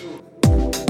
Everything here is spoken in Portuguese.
beijo.